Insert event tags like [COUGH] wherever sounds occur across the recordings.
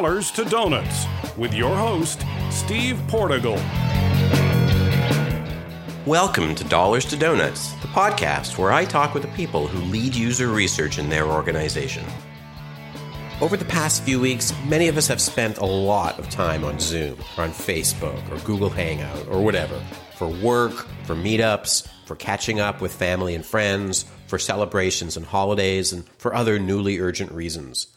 Dollars to Donuts with your host, Steve Portigal. Welcome to Dollars to Donuts, the podcast where I talk with the people who lead user research in their organization. Over the past few weeks, many of us have spent a lot of time on Zoom, or on Facebook, or Google Hangout, or whatever, for work, for meetups, for catching up with family and friends, for celebrations and holidays, and for other newly urgent reasons.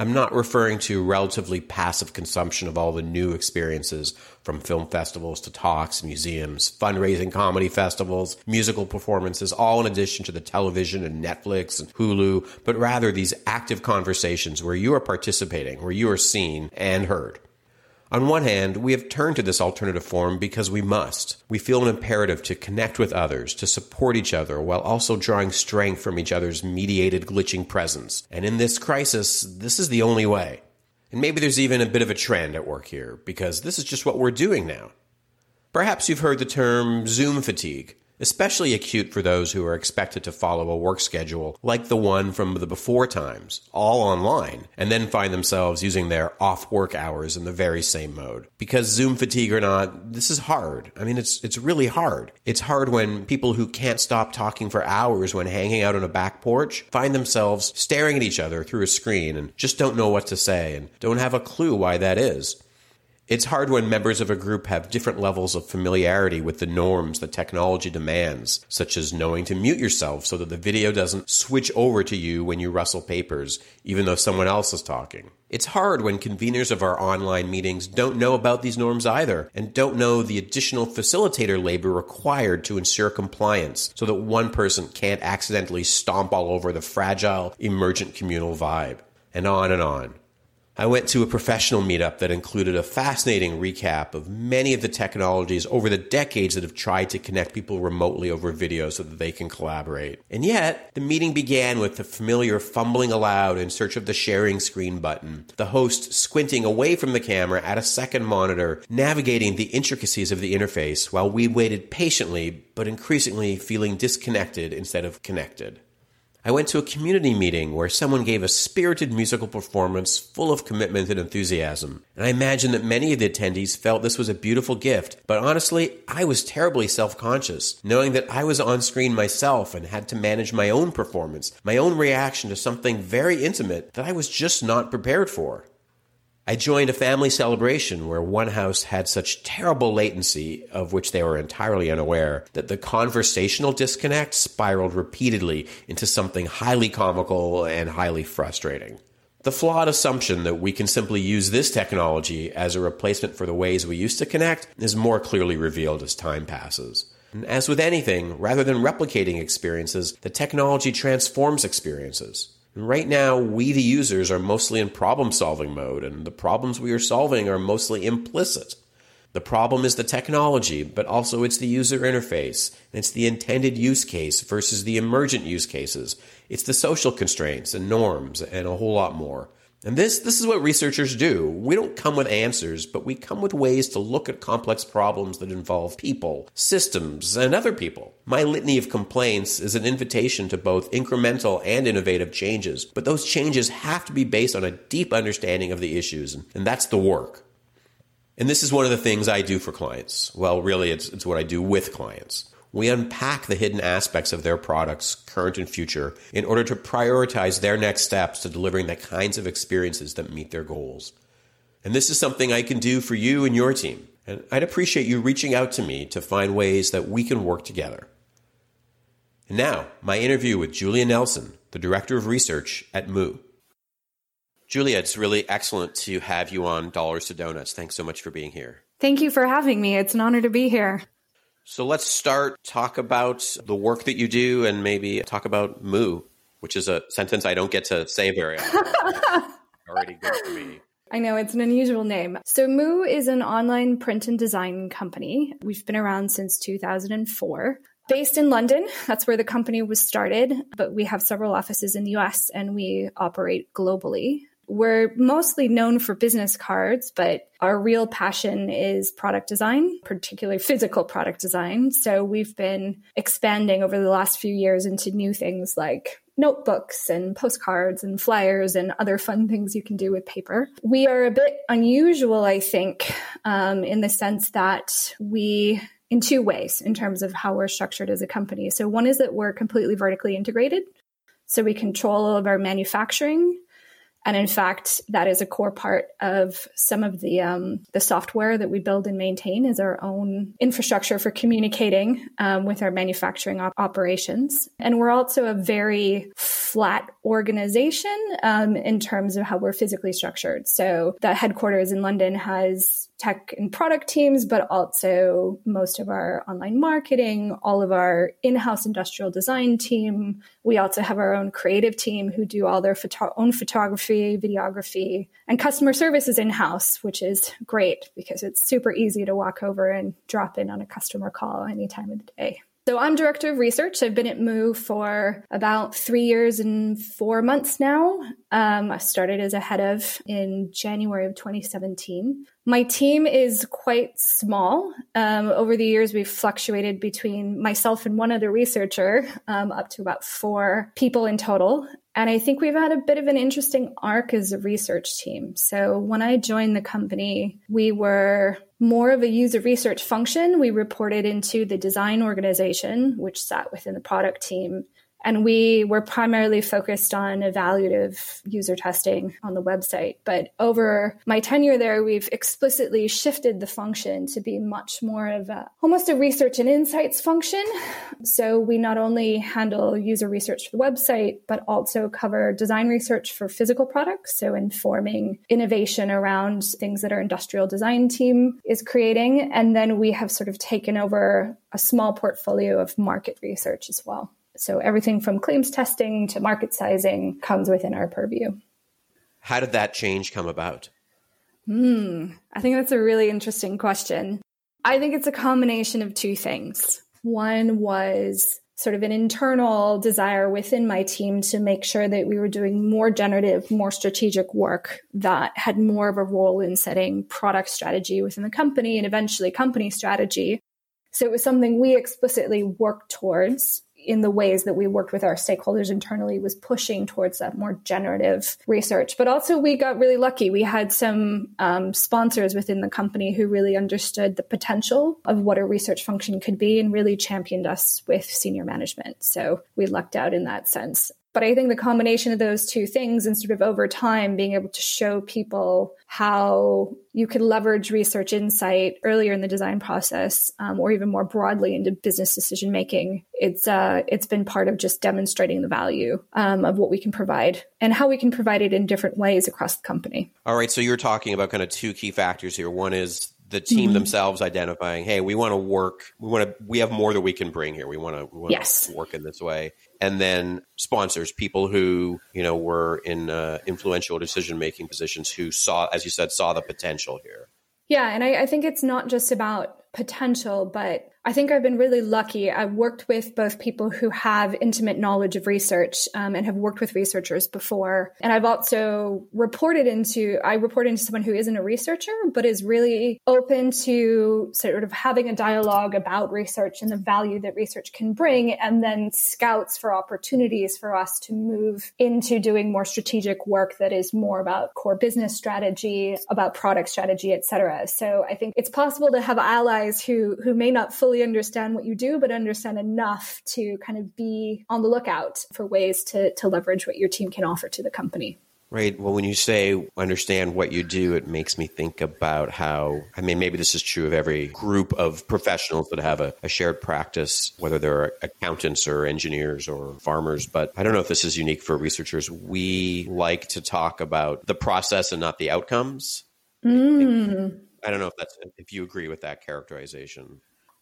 I'm not referring to relatively passive consumption of all the new experiences from film festivals to talks, museums, fundraising comedy festivals, musical performances, all in addition to the television and Netflix and Hulu, but rather these active conversations where you are participating, where you are seen and heard. On one hand, we have turned to this alternative form because we must. We feel an imperative to connect with others, to support each other, while also drawing strength from each other's mediated glitching presence. And in this crisis, this is the only way. And maybe there's even a bit of a trend at work here, because this is just what we're doing now. Perhaps you've heard the term Zoom fatigue especially acute for those who are expected to follow a work schedule like the one from the before times, all online, and then find themselves using their off work hours in the very same mode. Because Zoom fatigue or not, this is hard. I mean, it's, it's really hard. It's hard when people who can't stop talking for hours when hanging out on a back porch find themselves staring at each other through a screen and just don't know what to say and don't have a clue why that is. It's hard when members of a group have different levels of familiarity with the norms that technology demands, such as knowing to mute yourself so that the video doesn't switch over to you when you rustle papers, even though someone else is talking. It's hard when conveners of our online meetings don't know about these norms either and don't know the additional facilitator labor required to ensure compliance so that one person can't accidentally stomp all over the fragile, emergent communal vibe. And on and on. I went to a professional meetup that included a fascinating recap of many of the technologies over the decades that have tried to connect people remotely over video so that they can collaborate. And yet, the meeting began with the familiar fumbling aloud in search of the sharing screen button, the host squinting away from the camera at a second monitor, navigating the intricacies of the interface while we waited patiently, but increasingly feeling disconnected instead of connected. I went to a community meeting where someone gave a spirited musical performance full of commitment and enthusiasm. And I imagine that many of the attendees felt this was a beautiful gift. But honestly, I was terribly self conscious, knowing that I was on screen myself and had to manage my own performance, my own reaction to something very intimate that I was just not prepared for. I joined a family celebration where one house had such terrible latency, of which they were entirely unaware, that the conversational disconnect spiraled repeatedly into something highly comical and highly frustrating. The flawed assumption that we can simply use this technology as a replacement for the ways we used to connect is more clearly revealed as time passes. And as with anything, rather than replicating experiences, the technology transforms experiences. Right now, we the users are mostly in problem solving mode, and the problems we are solving are mostly implicit. The problem is the technology, but also it's the user interface. It's the intended use case versus the emergent use cases. It's the social constraints and norms and a whole lot more. And this, this is what researchers do. We don't come with answers, but we come with ways to look at complex problems that involve people, systems, and other people. My litany of complaints is an invitation to both incremental and innovative changes, but those changes have to be based on a deep understanding of the issues, and that's the work. And this is one of the things I do for clients. Well, really, it's, it's what I do with clients. We unpack the hidden aspects of their products, current and future, in order to prioritize their next steps to delivering the kinds of experiences that meet their goals. And this is something I can do for you and your team. And I'd appreciate you reaching out to me to find ways that we can work together. And now, my interview with Julia Nelson, the Director of Research at Moo. Julia, it's really excellent to have you on Dollars to Donuts. Thanks so much for being here. Thank you for having me. It's an honor to be here. So let's start talk about the work that you do and maybe talk about Moo, which is a sentence I don't get to say very often. [LAUGHS] Already good for me. I know it's an unusual name. So Moo is an online print and design company. We've been around since 2004. Based in London, [LAUGHS] that's where the company was started, but we have several offices in the US and we operate globally. We're mostly known for business cards, but our real passion is product design, particularly physical product design. So we've been expanding over the last few years into new things like notebooks and postcards and flyers and other fun things you can do with paper. We are a bit unusual, I think, um, in the sense that we in two ways in terms of how we're structured as a company. So, one is that we're completely vertically integrated. So, we control all of our manufacturing and in fact, that is a core part of some of the um, the software that we build and maintain is our own infrastructure for communicating um, with our manufacturing op- operations. And we're also a very flat organization um, in terms of how we're physically structured. So the headquarters in London has tech and product teams, but also most of our online marketing, all of our in house industrial design team. We also have our own creative team who do all their photo- own photography, videography, and customer service is in house, which is great because it's super easy to walk over and drop in on a customer call any time of the day. So I'm director of research. I've been at Moo for about three years and four months now. Um, I started as a head of in January of 2017. My team is quite small. Um, over the years, we've fluctuated between myself and one other researcher, um, up to about four people in total. And I think we've had a bit of an interesting arc as a research team. So when I joined the company, we were more of a user research function. We reported into the design organization, which sat within the product team. And we were primarily focused on evaluative user testing on the website. But over my tenure there, we've explicitly shifted the function to be much more of a almost a research and insights function. So we not only handle user research for the website, but also cover design research for physical products. So informing innovation around things that our industrial design team is creating. And then we have sort of taken over a small portfolio of market research as well. So everything from claims testing to market sizing comes within our purview. How did that change come about? Hmm, I think that's a really interesting question. I think it's a combination of two things. One was sort of an internal desire within my team to make sure that we were doing more generative, more strategic work that had more of a role in setting product strategy within the company and eventually company strategy. So it was something we explicitly worked towards in the ways that we worked with our stakeholders internally was pushing towards that more generative research. But also, we got really lucky. We had some um, sponsors within the company who really understood the potential of what a research function could be and really championed us with senior management. So we lucked out in that sense. But I think the combination of those two things and sort of over time being able to show people how you could leverage research insight earlier in the design process um, or even more broadly into business decision making, it's, uh, it's been part of just demonstrating the value um, of what we can provide and how we can provide it in different ways across the company. All right. So you're talking about kind of two key factors here. One is the team mm-hmm. themselves identifying, hey, we want to work, we want to, we have more that we can bring here. We want to, we want yes. to work in this way. And then sponsors, people who, you know, were in uh, influential decision making positions who saw, as you said, saw the potential here. Yeah. And I, I think it's not just about potential, but I think I've been really lucky. I've worked with both people who have intimate knowledge of research um, and have worked with researchers before. And I've also reported into, I report into someone who isn't a researcher, but is really open to sort of having a dialogue about research and the value that research can bring, and then scouts for opportunities for us to move into doing more strategic work that is more about core business strategy, about product strategy, et cetera. So I think it's possible to have allies who, who may not fully fully understand what you do, but understand enough to kind of be on the lookout for ways to, to leverage what your team can offer to the company. Right. Well, when you say understand what you do, it makes me think about how, I mean, maybe this is true of every group of professionals that have a, a, shared practice, whether they're accountants or engineers or farmers. But I don't know if this is unique for researchers. We like to talk about the process and not the outcomes. Mm. I don't know if that's, if you agree with that characterization.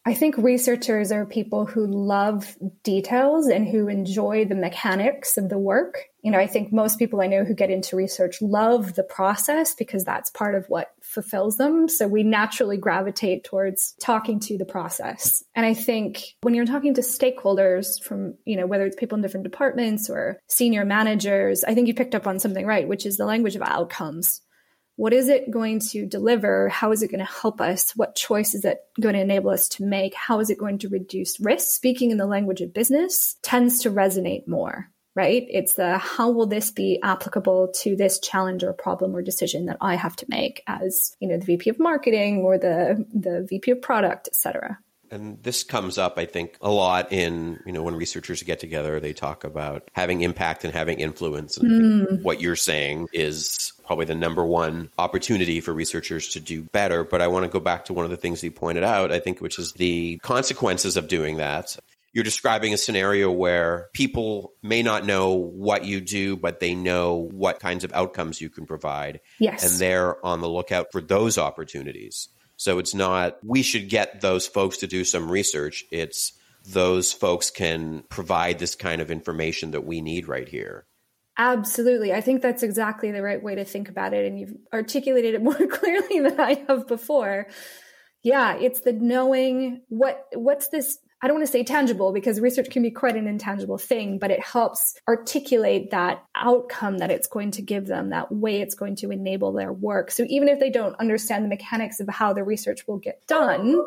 I think researchers are people who love details and who enjoy the mechanics of the work. You know, I think most people I know who get into research love the process because that's part of what fulfills them. So we naturally gravitate towards talking to the process. And I think when you're talking to stakeholders from, you know, whether it's people in different departments or senior managers, I think you picked up on something right, which is the language of outcomes what is it going to deliver? How is it going to help us? What choice is it going to enable us to make? How is it going to reduce risk? Speaking in the language of business tends to resonate more right? It's the how will this be applicable to this challenge or problem or decision that I have to make as, you know, the VP of marketing or the the VP of product, et cetera. And this comes up, I think, a lot in, you know, when researchers get together, they talk about having impact and having influence. And mm. what you're saying is probably the number one opportunity for researchers to do better. But I want to go back to one of the things you pointed out, I think, which is the consequences of doing that. You're describing a scenario where people may not know what you do, but they know what kinds of outcomes you can provide. Yes. And they're on the lookout for those opportunities. So it's not, we should get those folks to do some research. It's those folks can provide this kind of information that we need right here. Absolutely. I think that's exactly the right way to think about it. And you've articulated it more [LAUGHS] clearly than I have before. Yeah, it's the knowing what what's this I don't want to say tangible because research can be quite an intangible thing, but it helps articulate that outcome that it's going to give them, that way it's going to enable their work. So even if they don't understand the mechanics of how the research will get done,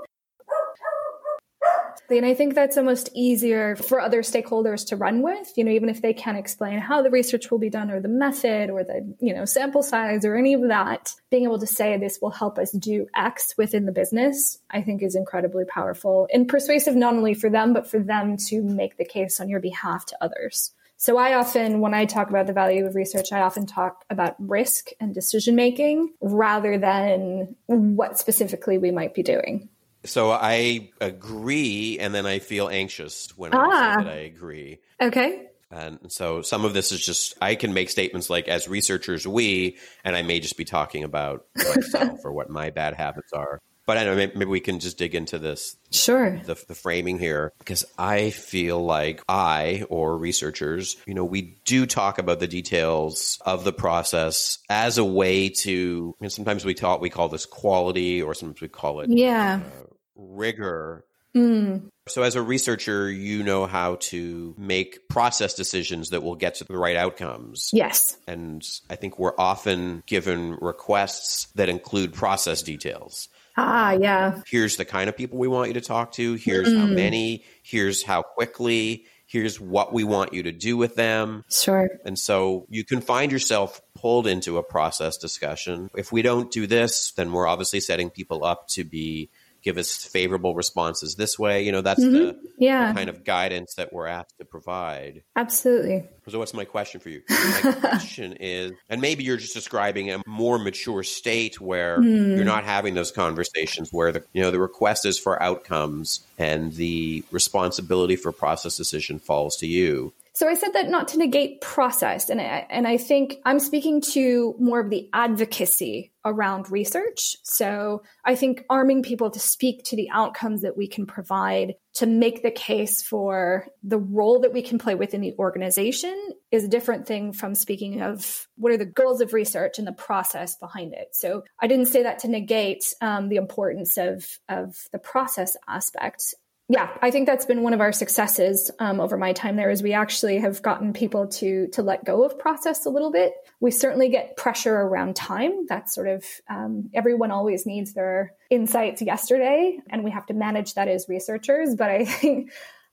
and I think that's almost easier for other stakeholders to run with, you know, even if they can't explain how the research will be done or the method or the, you know, sample size or any of that, being able to say this will help us do X within the business, I think is incredibly powerful and persuasive not only for them, but for them to make the case on your behalf to others. So I often, when I talk about the value of research, I often talk about risk and decision making rather than what specifically we might be doing. So I agree, and then I feel anxious when ah. I say ah. that I agree. Okay. And so some of this is just I can make statements like, as researchers, we, and I may just be talking about myself or what my bad habits are. But I know maybe, maybe we can just dig into this. Sure. The, the framing here, because I feel like I or researchers, you know, we do talk about the details of the process as a way to. I mean, sometimes we talk, we call this quality, or sometimes we call it yeah. Uh, rigor. Mm. So, as a researcher, you know how to make process decisions that will get to the right outcomes. Yes. And I think we're often given requests that include process details. Ah, yeah. Here's the kind of people we want you to talk to. Here's mm. how many. Here's how quickly. Here's what we want you to do with them. Sure. And so you can find yourself pulled into a process discussion. If we don't do this, then we're obviously setting people up to be give us favorable responses this way. You know, that's mm-hmm. the, yeah. the kind of guidance that we're asked to provide. Absolutely. So, what's my question for you? [LAUGHS] My question is, and maybe you're just describing a more mature state where mm. you're not having those conversations where the you know the request is for outcomes and the responsibility for process decision falls to you. So I said that not to negate process, and I, and I think I'm speaking to more of the advocacy around research. So I think arming people to speak to the outcomes that we can provide to make the case for the role that we can play within the organization is a different thing from speaking of what are the goals of research and the process behind it. So I didn't say that to negate um, the importance of of the process aspect yeah, I think that's been one of our successes um, over my time there. Is we actually have gotten people to to let go of process a little bit. We certainly get pressure around time. That's sort of um, everyone always needs their insights yesterday, and we have to manage that as researchers. But I [LAUGHS] think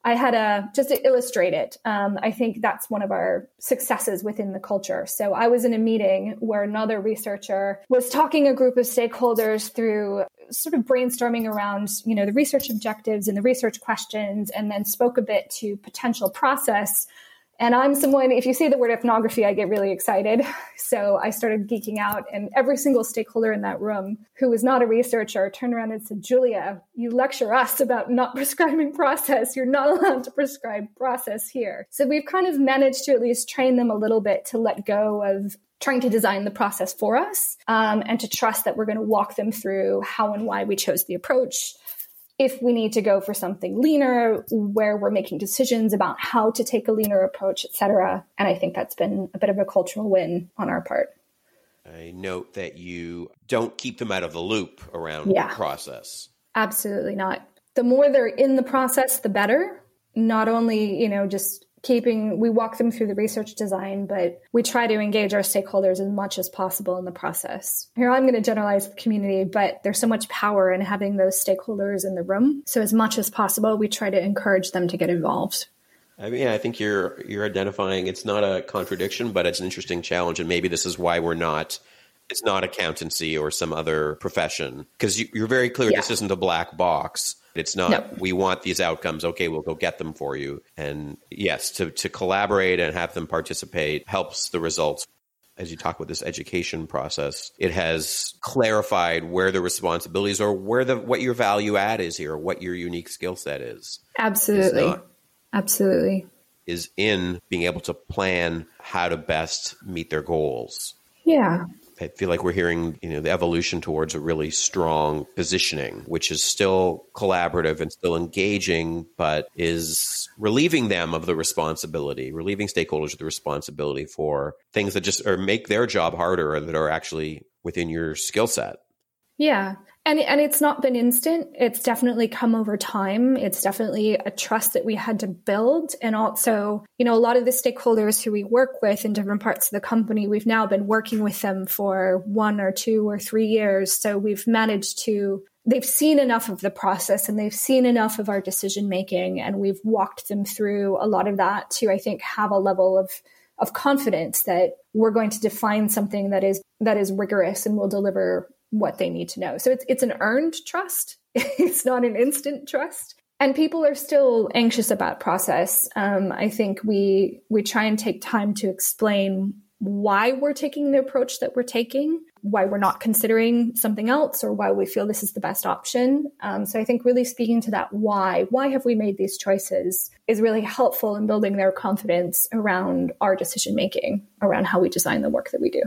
I had a just to illustrate it. Um, I think that's one of our successes within the culture. So I was in a meeting where another researcher was talking a group of stakeholders through sort of brainstorming around you know the research objectives and the research questions, and then spoke a bit to potential process and I'm someone, if you see the word ethnography, I get really excited. [LAUGHS] So I started geeking out, and every single stakeholder in that room who was not a researcher turned around and said, Julia, you lecture us about not [LAUGHS] prescribing process. You're not allowed to prescribe process here. So we've kind of managed to at least train them a little bit to let go of trying to design the process for us um, and to trust that we're going to walk them through how and why we chose the approach if we need to go for something leaner where we're making decisions about how to take a leaner approach et cetera. And i think that's been a bit of a cultural win on our part. I note that you don't keep them out of the loop around yeah. the process. Absolutely not. The more they're in the process the better. Not only you know just keeping we walk them through the research design but we try to engage our stakeholders as much as possible in the process here i'm going to generalize the community but there's so much power in having those stakeholders in the room so as much as possible we try to encourage them to get involved I mean, I think you're you're identifying. It's not a contradiction, but it's an interesting challenge, and maybe this is why we're not. It's not accountancy or some other profession because you, are very clear. Yeah. This isn't a black box. It's not. No. We want these outcomes. Okay, we'll go get them for you. And yes, to to collaborate and have them participate helps the results as you talk about this education process, it has clarified where the responsibilities or where the what your value add is here, what your unique skill set is. Absolutely. Not, Absolutely. Is in being able to plan how to best meet their goals. Yeah. I feel like we're hearing, you know, the evolution towards a really strong positioning, which is still collaborative and still engaging, but is relieving them of the responsibility, relieving stakeholders of the responsibility for things that just or make their job harder or that are actually within your skill set. Yeah. And, and it's not been instant. It's definitely come over time. It's definitely a trust that we had to build. And also, you know, a lot of the stakeholders who we work with in different parts of the company, we've now been working with them for one or two or three years. So we've managed to they've seen enough of the process and they've seen enough of our decision making and we've walked them through a lot of that to i think have a level of of confidence that we're going to define something that is that is rigorous and will deliver what they need to know. So it's it's an earned trust. [LAUGHS] it's not an instant trust. And people are still anxious about process. Um, I think we we try and take time to explain why we're taking the approach that we're taking, why we're not considering something else, or why we feel this is the best option. Um, so I think really speaking to that why, why have we made these choices, is really helpful in building their confidence around our decision making, around how we design the work that we do.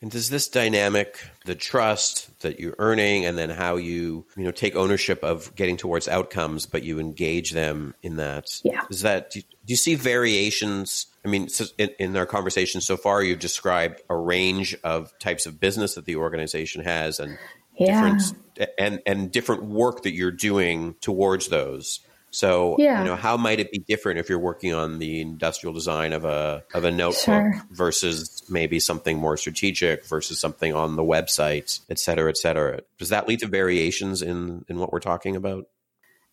And does this dynamic, the trust that you're earning, and then how you, you know, take ownership of getting towards outcomes, but you engage them in that? Yeah. Is that do you, do you see variations? I mean, so in, in, our conversation so far, you've described a range of types of business that the organization has, and yeah. different and and different work that you're doing towards those. So, yeah. you know, how might it be different if you're working on the industrial design of a of a notebook sure. versus maybe something more strategic versus something on the website, et cetera, et cetera? Does that lead to variations in in what we're talking about?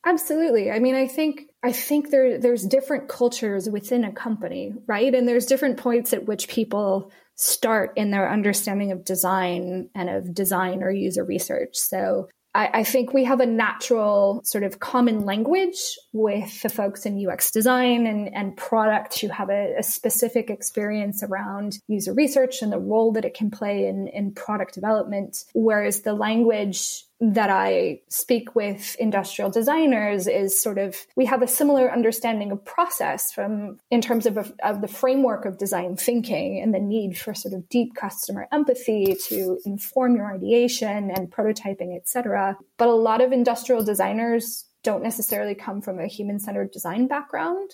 Absolutely. I mean, I think I think there there's different cultures within a company, right? And there's different points at which people start in their understanding of design and of design or user research. So I, I think we have a natural sort of common language with the folks in UX design and, and product who have a, a, specific experience around user research and the role that it can play in, in product development. Whereas the language that I speak with industrial designers is sort of we have a similar understanding of process from in terms of, of the framework of design thinking and the need for sort of deep customer empathy to inform your ideation and prototyping, etc. But a lot of industrial designers don't necessarily come from a human centered design background.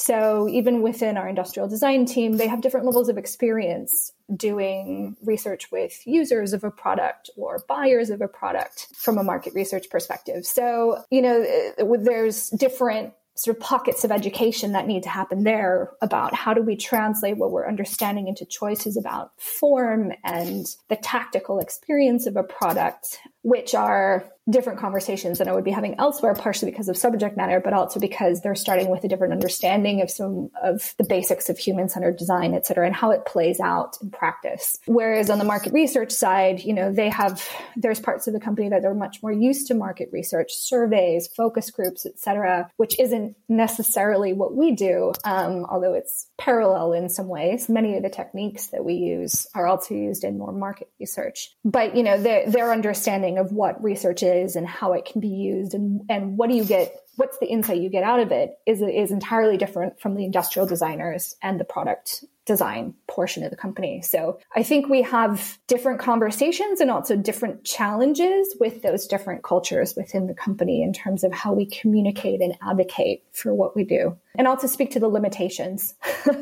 So even within our industrial design team, they have different levels of experience doing research with users of a product or buyers of a product from a market research perspective. So, you know, uh, there's different sort of pockets of education that need to happen there about how do we translate what we're understanding into choices about form and the tactical experience of a product, which are different conversations than I would be having elsewhere, partially because of subject matter, but also because they're starting with a different understanding of some of the basics of human centered design, et cetera, and how it plays out in practice. Whereas on the market research side, you know, they have, there's parts of the company that are much more used to market research, surveys, focus groups, et cetera, which isn't necessarily what we do, um, although it's parallel in some ways. Many of the techniques that we use are also used in more market research. But, you know, their, their understanding of what research is is and how it can be used and, and what do you get what's the insight you get out of it is is entirely different from the industrial designers and the product design portion of the company. So I think we have different conversations and also different challenges with those different cultures within the company in terms of how we communicate and advocate for what we do. And also speak to the limitations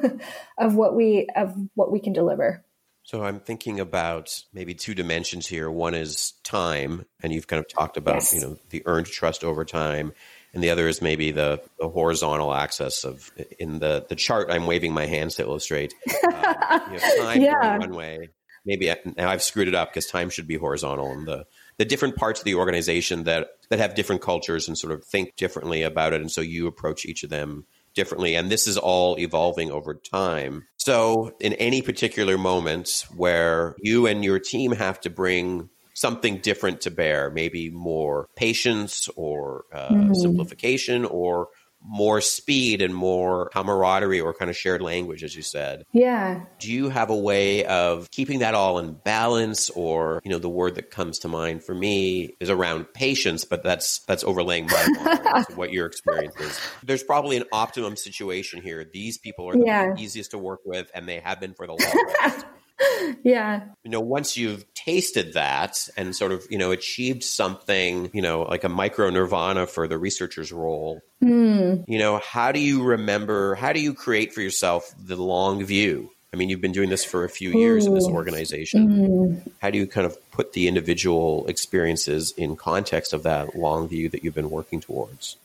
[LAUGHS] of what we of what we can deliver. So I'm thinking about maybe two dimensions here. One is time, and you've kind of talked about yes. you know the earned trust over time, and the other is maybe the, the horizontal axis of in the the chart. I'm waving my hands to illustrate. Uh, you know, [LAUGHS] time yeah. one way. Maybe I, now I've screwed it up because time should be horizontal, and the the different parts of the organization that that have different cultures and sort of think differently about it, and so you approach each of them differently. And this is all evolving over time. So, in any particular moment where you and your team have to bring something different to bear, maybe more patience or uh, mm-hmm. simplification or more speed and more camaraderie or kind of shared language, as you said. Yeah. Do you have a way of keeping that all in balance? Or, you know, the word that comes to mind for me is around patience, but that's that's overlaying my [LAUGHS] what your experience is. There's probably an optimum situation here. These people are the yeah. easiest to work with and they have been for the longest. [LAUGHS] [LAUGHS] yeah. You know, once you've tasted that and sort of, you know, achieved something, you know, like a micro nirvana for the researcher's role, mm. you know, how do you remember, how do you create for yourself the long view? I mean, you've been doing this for a few years Ooh. in this organization. Mm. How do you kind of put the individual experiences in context of that long view that you've been working towards?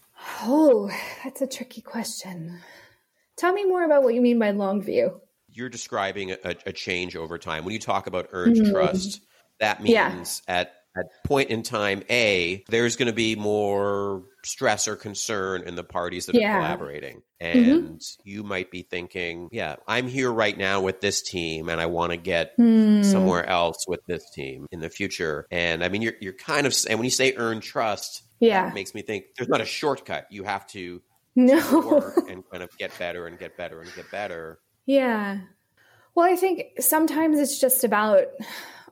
Oh, that's a tricky question. Tell me more about what you mean by long view you're describing a, a, change over time. When you talk about earned mm-hmm. trust, that means yeah. at at point in time A, there's going to be more stress or concern in the parties that yeah. are collaborating. Mm-hmm. And mm-hmm. you might be thinking, yeah, I'm here right now with this team and I want to get mm. somewhere else with this team in the future. And I mean, you're, you're kind of, and when you say earn trust, yeah, it makes me think there's not a shortcut. You have to no. work and [LAUGHS] kind of get better and get better and get better. Yeah. Well, I think sometimes it's just about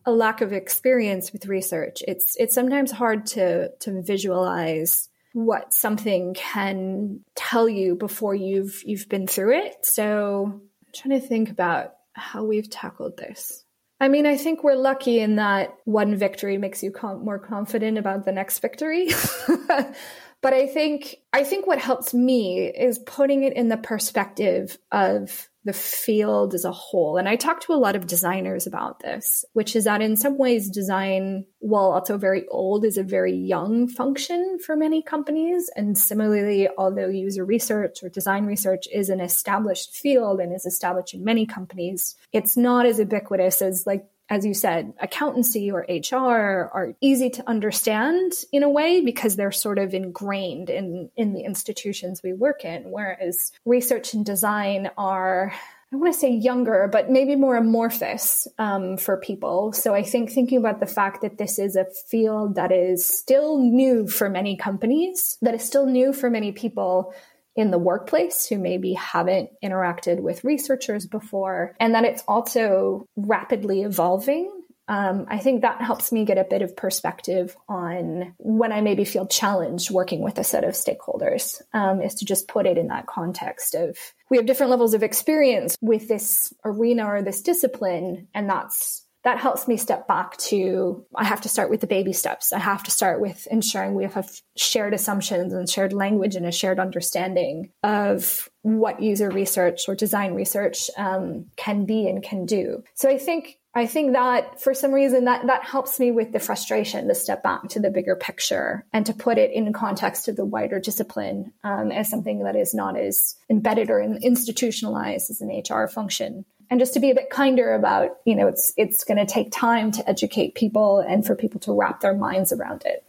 a lack of experience with research. It's it's sometimes hard to to visualize what something can tell you before you've you've been through it. So I'm trying to think about how we've tackled this. I mean, I think we're lucky in that one victory makes you com- more confident about the next victory. [LAUGHS] but I think I think what helps me is putting it in the perspective of the field as a whole. And I talk to a lot of designers about this, which is that in some ways, design, while also very old, is a very young function for many companies. And similarly, although user research or design research is an established field and is established in many companies, it's not as ubiquitous as like as you said, accountancy or HR are easy to understand in a way because they're sort of ingrained in, in the institutions we work in. Whereas research and design are, I want to say younger, but maybe more amorphous um, for people. So I think thinking about the fact that this is a field that is still new for many companies, that is still new for many people in the workplace who maybe haven't interacted with researchers before, and that it's also rapidly evolving. Um, I think that helps me get a bit of perspective on when I maybe feel challenged working with a set of stakeholders, um, is to just put it in that context of we have different levels of experience with this arena or this discipline, and that's that helps me step back to I have to start with the baby steps. I have to start with ensuring we have shared assumptions and shared language and a shared understanding of what user research or design research um, can be and can do. So I think I think that for some reason that that helps me with the frustration to step back to the bigger picture and to put it in context of the wider discipline um, as something that is not as embedded or institutionalized as an HR function and just to be a bit kinder about you know it's it's going to take time to educate people and for people to wrap their minds around it.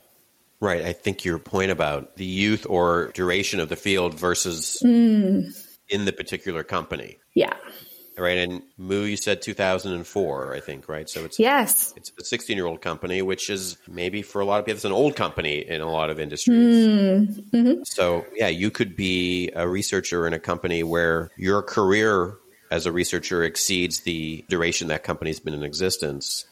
Right. I think your point about the youth or duration of the field versus mm. in the particular company. Yeah. Right? And moo you said 2004 i think right? So it's yes. it's a 16 year old company which is maybe for a lot of people it's an old company in a lot of industries. Mm. mm-hmm. so yeah you could be a researcher in a company where your career as a researcher exceeds the duration that company's been in existence.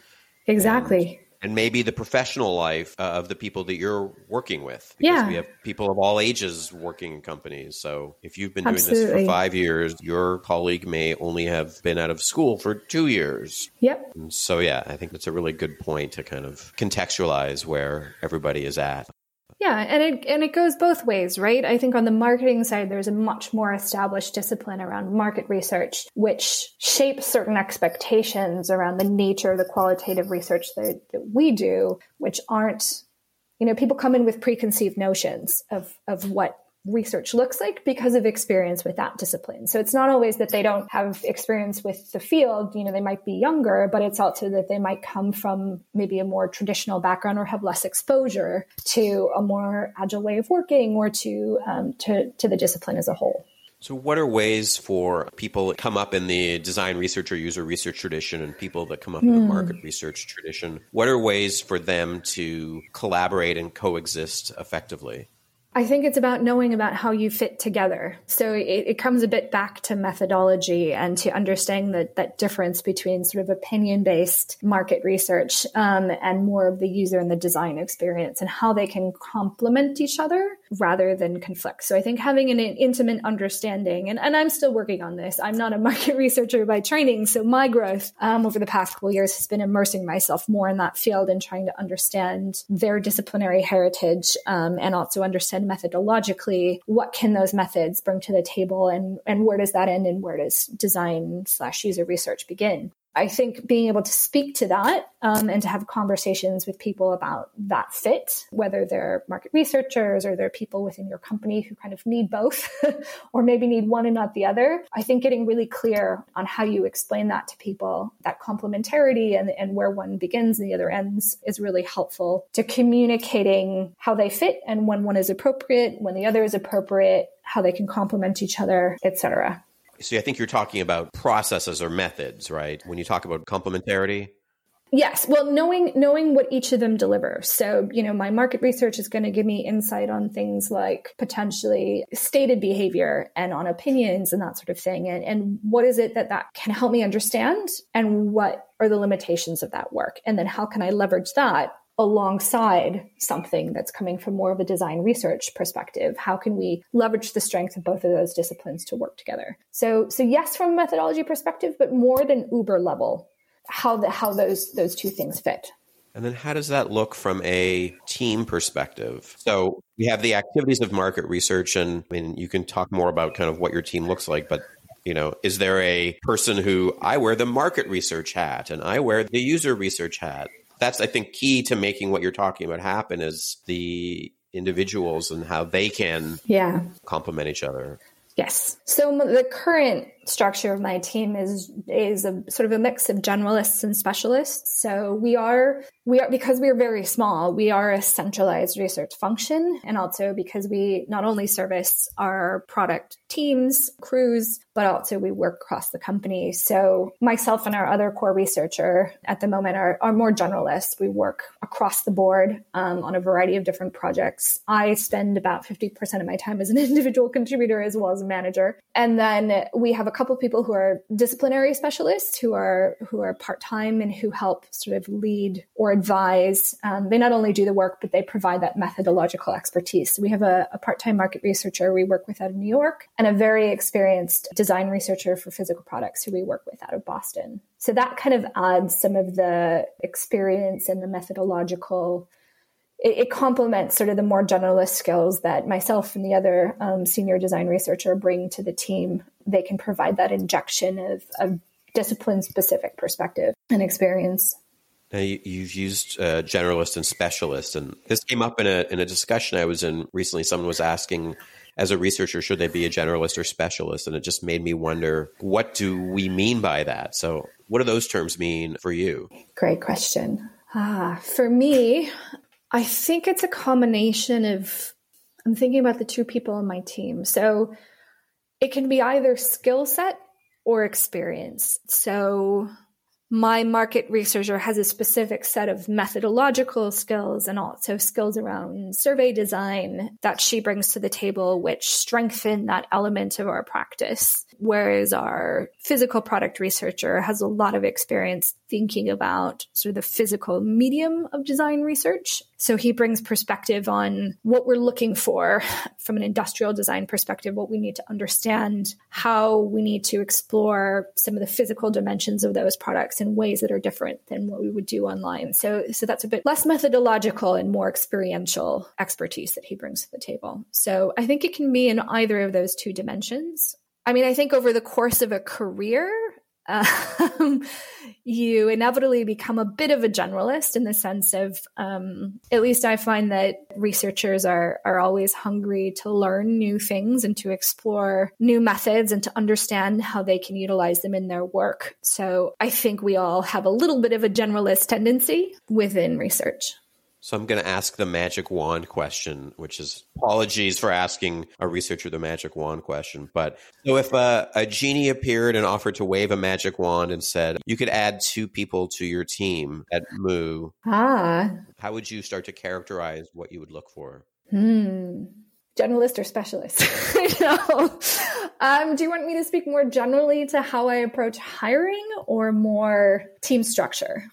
Exactly. And, and maybe the professional life uh, of the people that you're working with. yeah. We have people of all ages working in companies. So if you've been Absolutely. doing this for five years, your colleague may only have been out of school for two years. Yep. And so, yeah, I think that's a really good point to kind of contextualize where everybody is at. Yeah, and it and it goes both ways, right? I think on the marketing side there's a much more established discipline around market research which shapes certain expectations around the nature of the qualitative research that, that we do, which aren't you know, people come in with preconceived notions of of what research looks like because of experience with that discipline. So it's not always that they don't have experience with the field, you know, they might be younger, but it's also that they might come from maybe a more traditional background or have less exposure to a more agile way of working or to um, to, to the discipline as a whole. So, what are ways for people that come up in the design research or user research tradition and people that come up in the hmm. market research tradition? What are ways for them to collaborate and coexist effectively? I think it's about knowing about how you fit together. So it, it, comes a bit back to methodology and to understanding that that difference between sort of opinion based market research um, and more of the user and the design experience and how they can complement each other rather than conflict. So I think having an intimate understanding, and, and I'm still working on this. I'm not a [LAUGHS] market researcher by training. So my growth um, over the past couple years has been immersing myself more in that field and trying to understand their disciplinary heritage um, and also understand methodologically, what can those methods bring to the table and, and where does that end and where does design slash user research begin? I think being able to speak to that um, and to have conversations with people about that fit, whether they're market researchers or they're people within your company who kind of need both [LAUGHS] or maybe need one and not the other, I think getting really clear on how you explain that to people, that complementarity and, and where one begins and the other ends is really helpful to communicating how they fit and when one is appropriate, when the other is appropriate, how they can complement each other, etc. So I think you're talking about processes or methods, right? When you talk about complementarity. Yes. Well, knowing knowing what each of them delivers. So, you know, my market research is going to give me insight on things like potentially stated behavior and on opinions and that sort of thing. And, and what is it that that can help me understand and what are the limitations of that work? And then how can I leverage that alongside something that's coming from more of a design research perspective how can we leverage the strength of both of those disciplines to work together so so yes from a methodology perspective but more than uber level how the how those those two things fit and then how does that look from a team perspective? So we have the activities of market research and I mean you can talk more about kind of what your team looks like, but you know, is there a person who I wear the market research hat and I wear the user research hat? That's I think key to making what you're talking about happen is the individuals and how they can yeah complement each other. Yes. So the current structure of my team is is a sort of a mix of generalists and specialists. So we are we are because we are very small, we are a centralized research function and also because we not only service our product teams, crews, but also we work across the company. So myself and our other core researcher at the moment are, are more generalists. We work across the board um, on a variety of different projects. I spend about 50% of my time as an [LAUGHS] individual contributor as well as a manager. And then we have a couple people who are disciplinary specialists who are who are part-time and who help sort of lead or advise. Um, they not only do the work, but they provide that methodological expertise. So we have a, a part-time market researcher we work with out of New York and a very experienced design researcher for physical products who we work with out of Boston. So that kind of adds some of the experience and the methodological. It, it complements sort of the more generalist skills that myself and the other um, senior design researcher bring to the team. They can provide that injection of, of discipline specific perspective and experience. Now you, have used uh, generalist and specialist, and this came up in a in a discussion I was in recently. Someone was asking as a researcher, should they be a generalist or specialist? And it just made me wonder, what do we mean by that? So, what do those terms mean for you? Great question. Ah, for me, I think it's a combination of, I'm thinking about the two people on my team. So, it can be either skill set or experience. So, my market researcher has a specific set of methodological skills and also skills around survey design that she brings to the table, which strengthen that element of our practice. Whereas our physical product researcher has a lot of experience thinking about sort of the physical medium of design research. So he brings perspective on what we're looking for from an industrial design perspective, what we need to understand, how we need to explore some of the physical dimensions of those products in ways that are different than what we would do online. So, so that's a bit less methodological and more experiential expertise that he brings to the table. So I think it can be in either of those two dimensions. I mean, I think over the course of a career, um, [LAUGHS] you inevitably become a bit of a generalist in the sense of, um, at least I find that researchers are are always hungry to learn new things and to explore new methods and to understand how they can utilize them in their work. So I think we all have a little bit of a generalist tendency within research. So I'm going to ask the magic wand question, which is apologies for asking a researcher the magic wand question. But so if a, a, genie appeared and offered to wave a magic wand and said you could add two people to your team at Moo, ah, how would you start to characterize what you would look for? Hmm. Generalist or specialist? [LAUGHS] no. Um, do you want me to speak more generally to how I approach hiring or more team structure?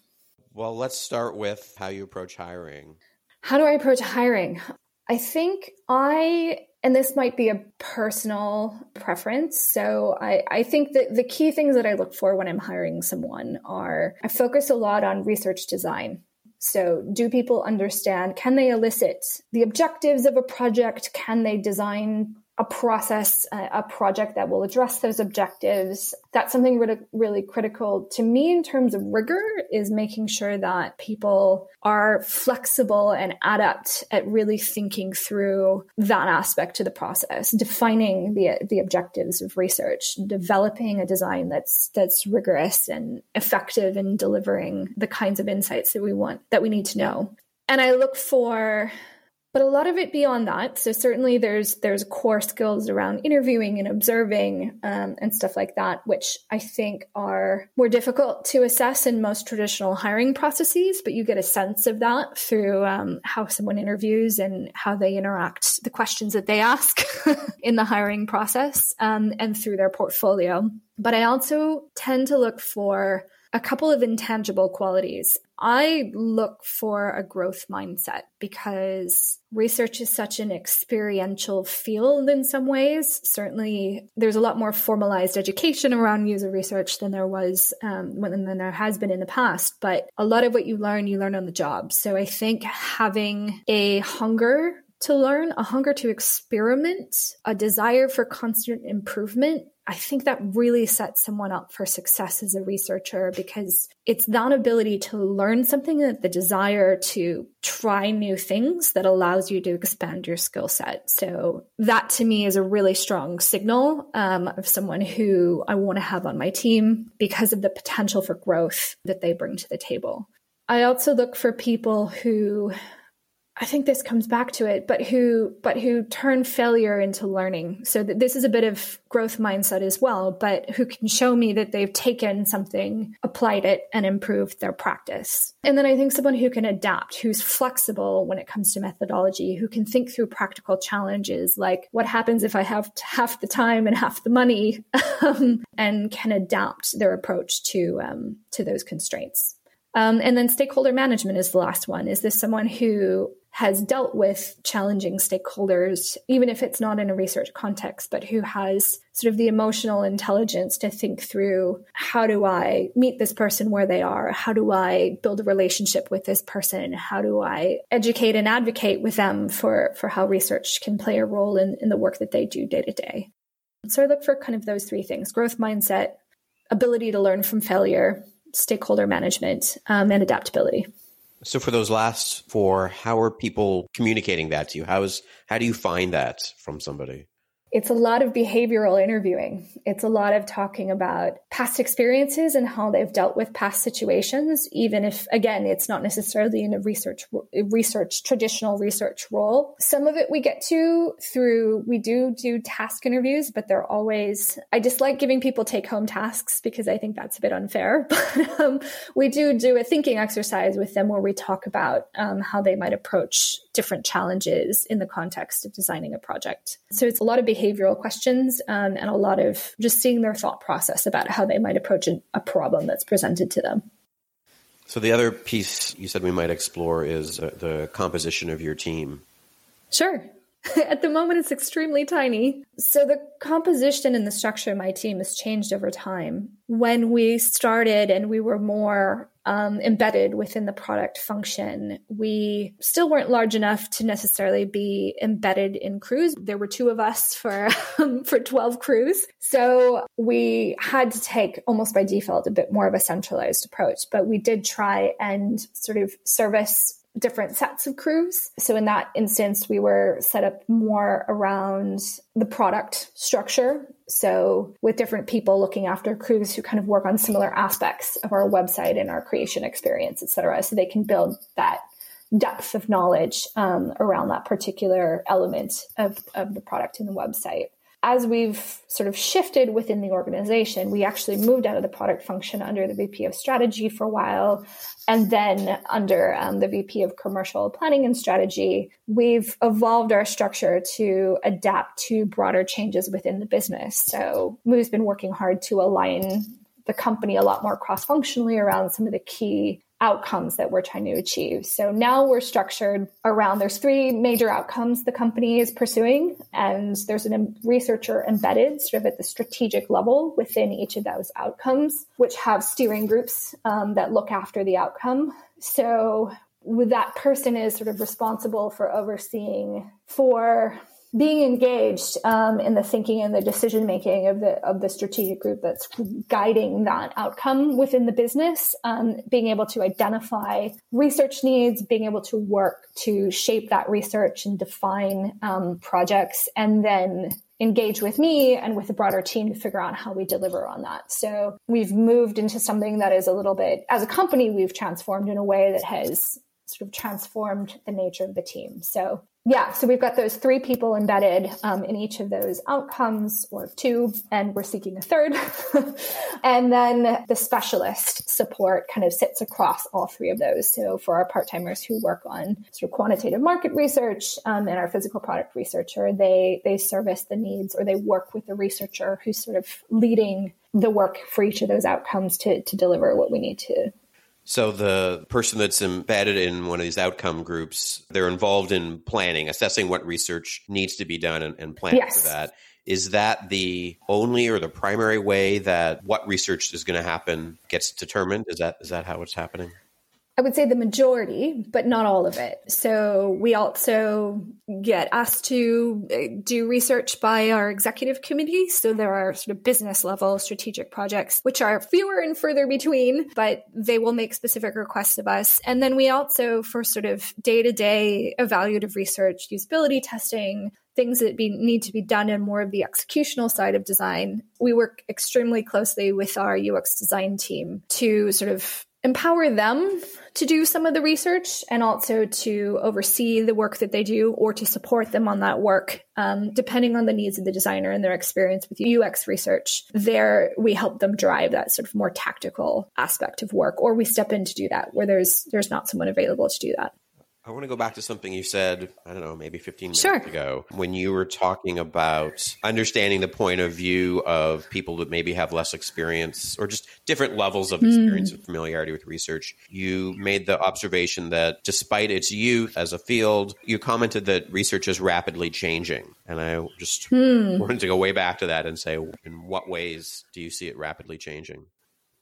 Well, let's start with how you approach hiring. How do I approach hiring? I think I, and this might be a personal preference. So I, I think that the key things that I look for when I'm hiring someone are I focus a lot on research design. So, do people understand? Can they elicit the objectives of a project? Can they design a process, a project that will address those objectives. That's something really, really critical to me in terms of rigor is making sure that people are flexible and adept at really thinking through that aspect to the process, defining the, the objectives of research, developing a design that's, that's rigorous and effective in delivering the kinds of insights that we want, that we need to know. And I look for but a lot of it beyond that so certainly there's there's core skills around interviewing and observing um, and stuff like that which i think are more difficult to assess in most traditional hiring processes but you get a sense of that through um, how someone interviews and how they interact the questions that they ask [LAUGHS] in the hiring process um, and through their portfolio but i also tend to look for a couple of intangible qualities. I look for a growth mindset because research is such an experiential field in some ways. Certainly, there's a lot more formalized education around user research than there was um, than there has been in the past. But a lot of what you learn, you learn on the job. So I think having a hunger to learn, a hunger to experiment, a desire for constant improvement I think that really sets someone up for success as a researcher because it's that ability to learn something and the desire to try new things that allows you to expand your skill set. So that to me is a really strong signal um, of someone who I want to have on my team because of the potential for growth that they bring to the table. I also look for people who I think this comes back to it, but who but who turn failure into learning. So that this is a bit of growth mindset as well, but who can show me that they've taken something, applied it, and improved their practice. And then I think someone who can adapt, who's flexible when it comes to methodology, who can think through practical challenges like what happens if I have half the time and half the money, [LAUGHS] um, and can adapt their approach to um, to those constraints. Um, and then stakeholder management is the last one. Is this someone who has dealt with challenging stakeholders, even if it's not in a research context, but who has sort of the emotional intelligence to think through how do I meet this person where they are? How do I build a relationship with this person? How do I educate and advocate with them for, for how research can play a role in, in the work that they do day to day? So I look for kind of those three things growth mindset, ability to learn from failure, stakeholder management, um, and adaptability. So for those last four, how are people communicating that to you? How is how do you find that from somebody? It's a lot of behavioral interviewing. It's a lot of talking about past experiences and how they've dealt with past situations, even if, again, it's not necessarily in a research, research, traditional research role. Some of it we get to through, we do do task interviews, but they're always, I dislike giving people take home tasks because I think that's a bit unfair. [LAUGHS] But um, we do do a thinking exercise with them where we talk about um, how they might approach different challenges in the context of designing a project. So it's a lot of behavioral questions um, and a lot of just seeing their thought process about how they might approach a, a problem that's presented to them. So the other piece you said we might explore is uh, the composition of your team. Sure. [LAUGHS] At the moment, it's extremely tiny. So, the composition and the structure of my team has changed over time. When we started and we were more um, embedded within the product function, we still weren't large enough to necessarily be embedded in crews. There were two of us for, um, [LAUGHS] for 12 crews. So, we had to take almost by default a bit more of a centralized approach, but we did try and sort of service different sets of crews. So in that instance, we were set up more around the product structure. So with different people looking after crews who kind of work on similar aspects of our website and our creation experience, et cetera. So they can build that depth of knowledge um, around that particular element of, of the product in the website as we've sort of shifted within the organization, we actually moved out of the product function under the VP of strategy for a while. And then under um, the VP of commercial planning and strategy, we've evolved our structure to adapt to broader changes within the business. So Moo's been working hard to align the company a lot more cross functionally around some of the key outcomes that we're trying to achieve. So now we're structured around there's three major outcomes the company is pursuing, and there's a researcher embedded sort of at the strategic level within each of those outcomes, which have steering groups um, that look after the outcome. So that person is sort of responsible for overseeing for being engaged um, in the thinking and the decision making of the of the strategic group that's guiding that outcome within the business, um, being able to identify research needs, being able to work to shape that research and define um, projects, and then engage with me and with the broader team to figure out how we deliver on that. So we've moved into something that is a little bit, as a company, we've transformed in a way that has sort of transformed the nature of the team. So yeah, so we've got those three people embedded um, in each of those outcomes, or two, and we're seeking a third. [LAUGHS] and then the specialist support kind of sits across all three of those. So for our part timers who work on sort of quantitative market research um, and our physical product researcher, they they service the needs or they work with the researcher who's sort of leading the work for each of those outcomes to to deliver what we need to so the person that's embedded in one of these outcome groups, they're involved in planning, assessing what research needs to be done and, and planning yes. for that. Is that the only or the primary way that what research is going to happen gets determined? Is that is that how it's happening? I would say the majority, but not all of it. So we also get asked to uh, do research by our executive committee. So there are sort of business level strategic projects, which are fewer and further between, but they will make specific requests of us. And then we also, for sort of day to day evaluative research, usability testing, things that be, need to be done in more of the executional side of design, we work extremely closely with our UX design team to sort of empower them to do some of the research and also to oversee the work that they do or to support them on that work. Um, depending on the needs of the designer and their experience with ux research there we help them drive that sort of more tactical aspect of work or we step in to do that where there's there's not someone available to do that I want to go back to something you said, I don't know, maybe 15 minutes sure. ago, when you were talking about understanding the point of view of people that maybe have less experience or just different levels of experience mm. and familiarity with research. You made the observation that despite its youth as a field, you commented that research is rapidly changing. And I just mm. wanted to go way back to that and say, in what ways do you see it rapidly changing?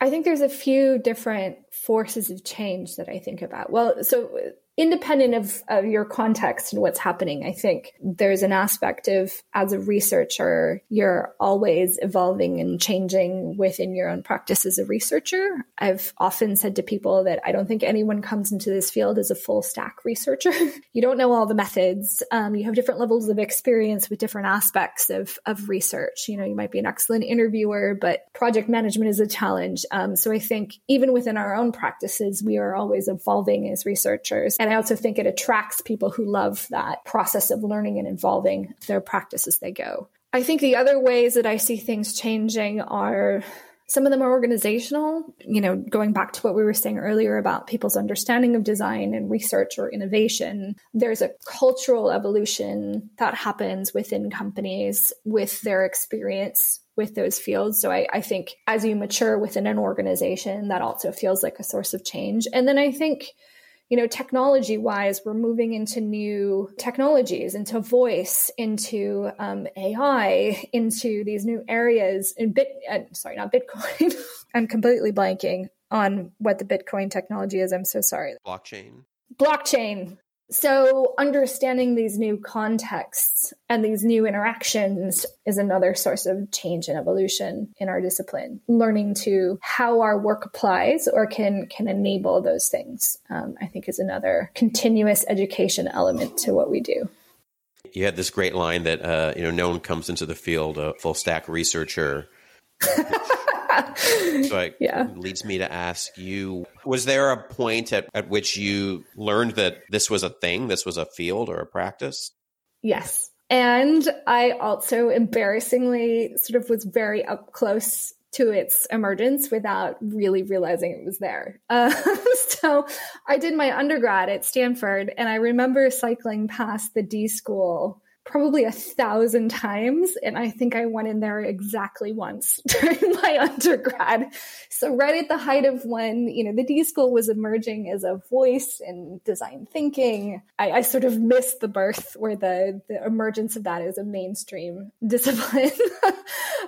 I think there's a few different forces of change that I think about. Well, so independent of, of your context and what's happening, I think there's an aspect of as a researcher, you're always evolving and changing within your own practice as a researcher. I've often said to people that I don't think anyone comes into this field as a full stack researcher. [LAUGHS] you don't know all the methods. Um, you have different levels of experience with different aspects of, of research. You know, you might be an excellent interviewer, but project management is a challenge. Um, so I think even within our own practices, we are always evolving as researchers. And I also think it attracts people who love that process of learning and evolving their practice as they go. I think the other ways that I see things changing are some of them are organizational, you know, going back to what we were saying earlier about people's understanding of design and research or innovation. There's a cultural evolution that happens within companies with their experience with those fields. So I, I, think as you mature within an organization, that also feels like a source of change. And then I think you know, technology wise, we're moving into new technologies, into voice, into um, AI, into these new areas in bit, uh, sorry, not Bitcoin. [LAUGHS] I'm completely blanking on what the Bitcoin technology is. I'm so sorry. Blockchain. Blockchain. So, understanding these new contexts and these new interactions is another source of change and evolution in our discipline. Learning to how our work applies or can can enable those things, um, I think, is another continuous education element to what we do. You had this great line that uh, you know no one comes into the field a full stack researcher. [LAUGHS] so it [LAUGHS] yeah. leads me to ask you was there a point at, at which you learned that this was a thing, this was a field or a practice? Yes. And I also embarrassingly sort of was very up close to its emergence without really realizing it was there. Uh, [LAUGHS] so I did my undergrad at Stanford, and I remember cycling past the D school probably a thousand times. And I think I went in there exactly once [LAUGHS] during my undergrad. So, right at the height of when, you know, the D school was emerging as a voice in design thinking, I, I sort of missed the birth or the, the emergence of that as a mainstream [LAUGHS] discipline.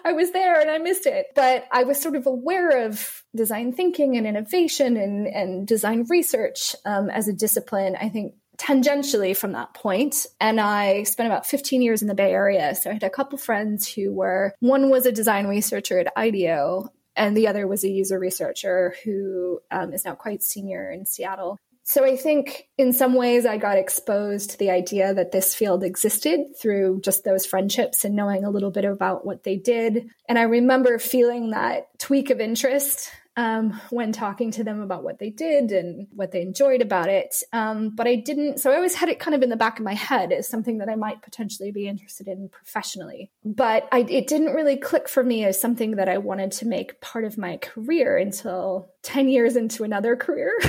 I was there and I missed it. But I was sort of aware of design thinking and innovation and, and design research um, as a discipline, I think tangentially from that point and i spent about 15 years in the bay area so i had a couple friends who were one was a design researcher at ideo and the other was a user researcher who um, is now quite senior in seattle so I think in some ways I got exposed to the idea that this field existed through just those friendships and knowing a little bit about what they did. And I remember feeling that tweak of interest um, when talking to them about what they did and what they enjoyed about it. Um, but I didn't, so I always had it kind of in the back of my head as something that I might potentially be interested in professionally. But I, it didn't really click for me as something that I wanted to make part of my career until 10 years into another career. [LAUGHS]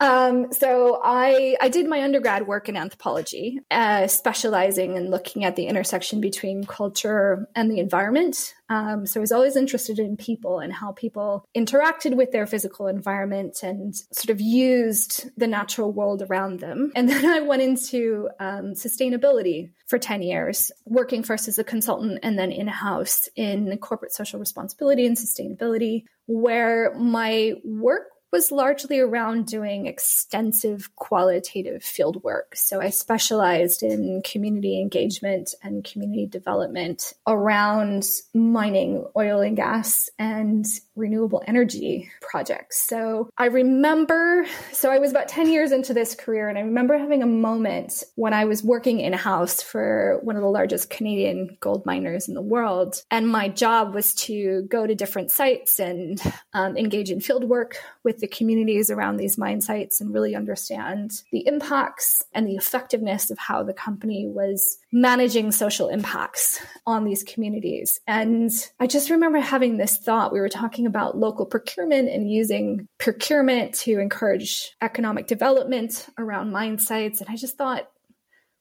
Um, so I I did my undergrad work in anthropology, uh, specializing in looking at the intersection between culture and the environment. Um, so I was always interested in people and how people interacted with their physical environment and sort of used the natural world around them. And [LAUGHS] then I went into um, sustainability for 10 years, working first as a consultant and then in house in corporate social responsibility and sustainability, where my work was largely around doing extensive qualitative field work. So I specialized in community engagement and community development around mining, oil and gas, and renewable energy projects. So I remember, so I was about 10 years into this career, and I remember having a moment when I was working in house for one of the largest Canadian gold miners in the world. And my job was to go to different sites and um, engage in field work with the communities around these mine sites and really understand the impacts and the effectiveness of how the company was managing social impacts on these communities. And I just remember having this thought. We were talking about local procurement and using procurement to encourage economic development around mine sites. And I just thought,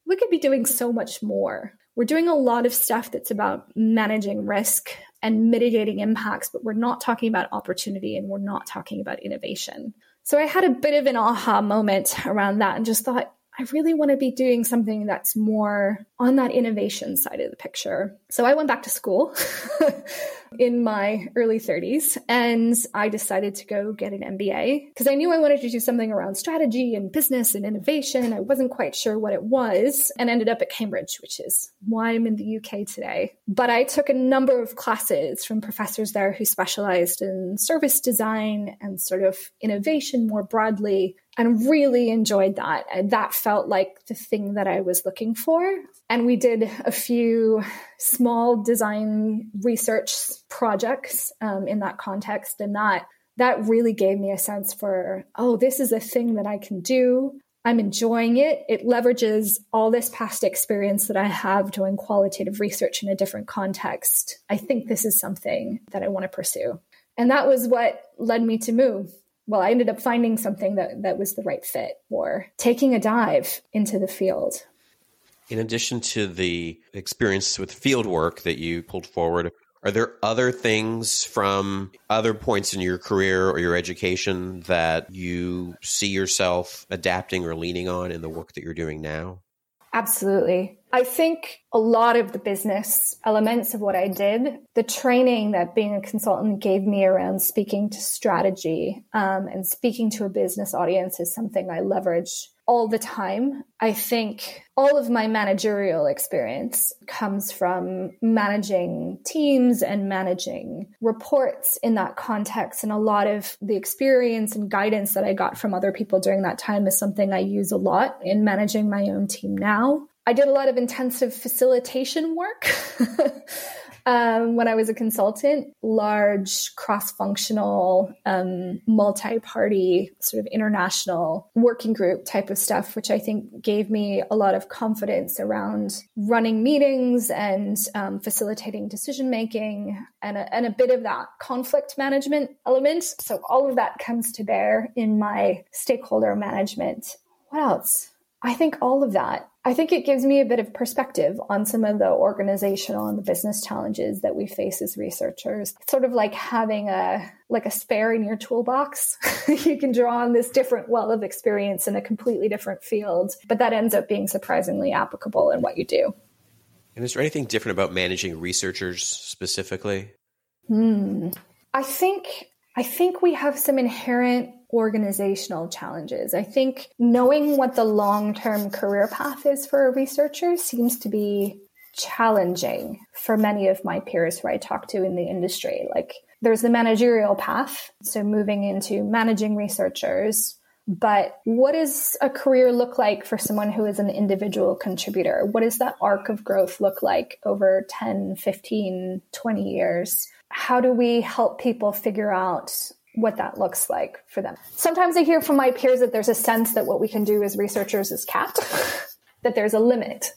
we could be doing so much more. We're doing a lot of stuff that's about managing risk and mitigating impacts, but we're not talking about opportunity and we're not talking about innovation. So I had a bit of an aha moment around that and just thought, I really want to be doing something that's more on that innovation side of the picture. So I went back to school [LAUGHS] in my early 30s and I decided to go get an MBA because I knew I wanted to do something around strategy and business and innovation. I wasn't quite sure what it was and ended up at Cambridge, which is why I'm in the UK today. But I took a number of classes from professors there who specialized in service design and sort of innovation more broadly and really enjoyed that. That felt like the thing that I was looking for. And we did a few small design research projects um, in that context. And that that really gave me a sense for, oh, this is a thing that I can do. I'm enjoying it. It leverages all this past experience that I have doing qualitative research in a different context. I think this is something that I want to pursue. And that was what led me to Moo well, I ended up finding something that, that was the right fit or taking a dive into the field. In addition to the experience with field work that you pulled forward, are there other things from other points in your career or your education that you see yourself adapting or leaning on in the work that you're doing now? Absolutely. I think a lot of the business elements of what I did, the training that being a consultant gave me around speaking to strategy um, and speaking to a business audience is something I leverage all the time. I think all of my managerial experience comes from managing teams and managing reports in that context. And a lot of the experience and guidance that I got from other people during that time is something I use a lot in managing my own team now. I did a lot of intensive facilitation work. [LAUGHS] um, when I was a consultant, large cross functional, um, multi party, sort of international working group type of stuff, which I think gave me a lot of confidence around running meetings and um, facilitating decision making and and a bit of that conflict management element. So all of that comes to bear in my stakeholder management. What else? I think all of that. I think it gives me a bit of perspective on some of the organizational and the business challenges that we face as researchers. It's sort of like having a like a spare in your toolbox. [LAUGHS] you can draw on this different well of experience in a completely different field, but that ends up being surprisingly applicable in what you do. And is there anything different about managing researchers specifically? Hmm. I think I think we have some inherent organizational challenges. I think knowing what the long term career path is for a researcher seems to be challenging for many of my peers who I talk to in the industry. Like, there's the managerial path, so moving into managing researchers. But what does a career look like for someone who is an individual contributor? What does that arc of growth look like over 10, 15, 20 years? How do we help people figure out what that looks like for them. Sometimes I hear from my peers that there's a sense that what we can do as researchers is capped, [LAUGHS] that there's a limit.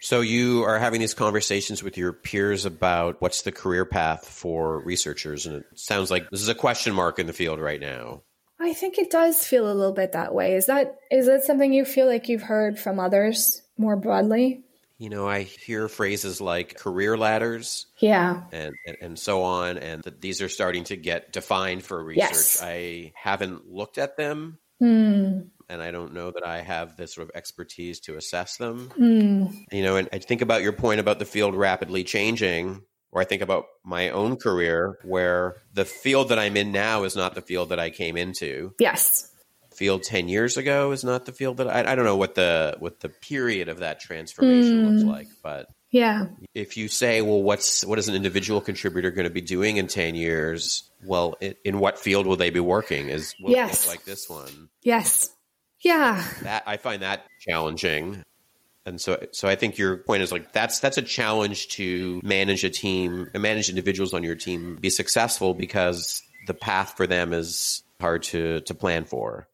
So you are having these conversations with your peers about what's the career path for researchers and it sounds like this is a question mark in the field right now. I think it does feel a little bit that way. Is that is that something you feel like you've heard from others more broadly? You know, I hear phrases like career ladders, yeah, and and, and so on, and that these are starting to get defined for research. Yes. I haven't looked at them, Hmm. and I don't know that I have this sort of expertise to assess them. Hmm. You know, and I think about your point about the field rapidly changing, or I think about my own career where the field that I'm in now is not the field that I came into. Yes. Field ten years ago is not the field that I, I don't know what the what the period of that transformation Hmm. looks like, but Yeah. if you say, well, what's what is an individual contributor going to be doing in ten years? Well, in, in what field will they be working? Is it Yes. like this one? Yes. Yeah. That I find that challenging, and so so I think your point is like that's that's a challenge to manage a team, and manage individuals on your team, be successful because the path for them is hard to to plan for.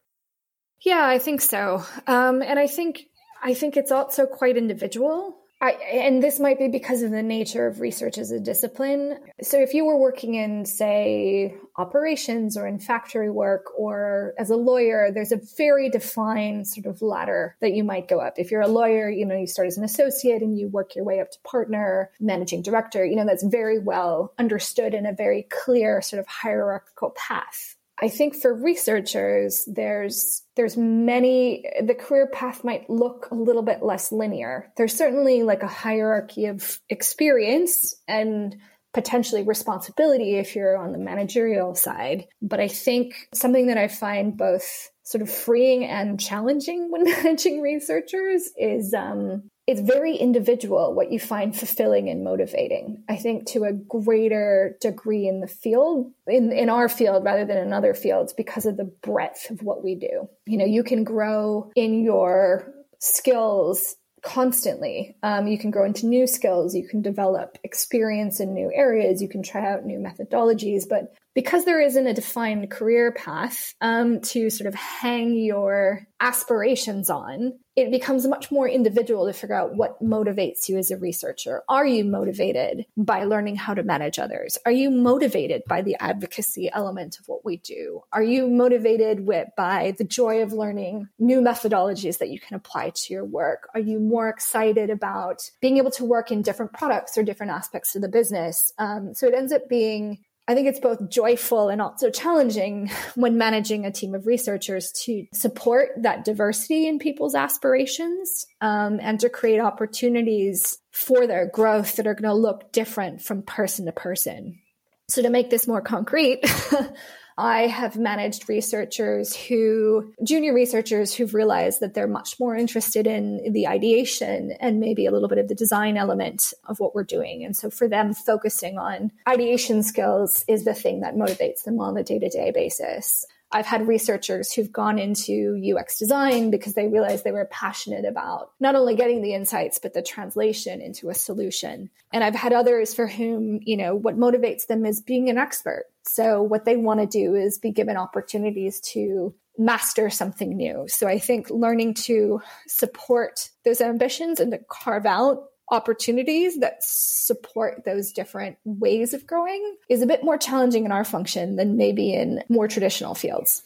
Yeah, I think so. Um, and I think I think it's also quite individual. I, and this might be because of the nature of research as a discipline. So, if you were working in, say, operations or in factory work or as a lawyer, there's a very defined sort of ladder that you might go up. If you're a lawyer, you know, you start as an associate and you work your way up to partner, managing director, you know, that's very well understood in a very clear sort of hierarchical path. I think for researchers, there's there's many the career path might look a little bit less linear. There's certainly like a hierarchy of experience and potentially responsibility if you're on the managerial side. But I think something that I find both sort of freeing and challenging when [LAUGHS] managing researchers is um, it's very individual what you find fulfilling and motivating. I think to a greater degree in the field, in, in our field rather than in other fields, because of the breadth of what we do. You know, you can grow in your skills constantly. Um, you can grow into new skills, you can develop experience in new areas, you can try out new methodologies. But because there isn't a defined career path um, to sort of hang your aspirations on, it becomes much more individual to figure out what motivates you as a researcher. Are you motivated by learning how to manage others? Are you motivated by the advocacy element of what we do? Are you motivated with, by the joy of learning new methodologies that you can apply to your work? Are you more excited about being able to work in different products or different aspects of the business? Um, so it ends up being I think it's both joyful and also challenging [LAUGHS] when managing a team of researchers to support that diversity in people's aspirations um, and to create opportunities for their growth that are going to look different from person to person. So, to make this more concrete, [LAUGHS] I have managed researchers who, junior researchers who've realized that they're much more interested in the ideation and maybe a little bit of the design element of what we're doing. And so for them, focusing on ideation skills is the thing that motivates them on a day to day basis. I've had researchers who've gone into UX design because they realized they were passionate about not only getting the insights, but the translation into a solution. And I've had others for whom, you know, what motivates them is being an expert. So what they want to do is be given opportunities to master something new. So I think learning to support those ambitions and to carve out opportunities that support those different ways of growing is a bit more challenging in our function than maybe in more traditional fields.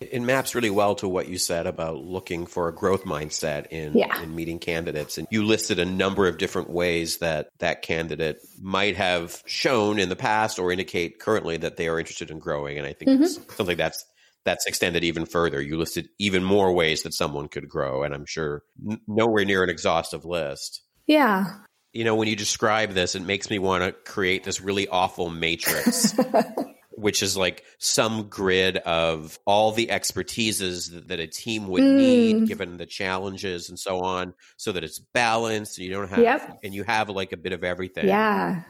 It maps really well to what you said about looking for a growth mindset in, yeah. in meeting candidates. And you listed a number of different ways that that candidate might have shown in the past or indicate currently that they are interested in growing. And I think mm-hmm. something that's that's extended even further. You listed even more ways that someone could grow, and I'm sure n- nowhere near an exhaustive list. Yeah. You know, when you describe this, it makes me want to create this really awful matrix, [LAUGHS] which is like some grid of all the expertises that, that a team would mm. need given the challenges and so on, so that it's balanced and you don't have, yep. and you have like a bit of everything. Yeah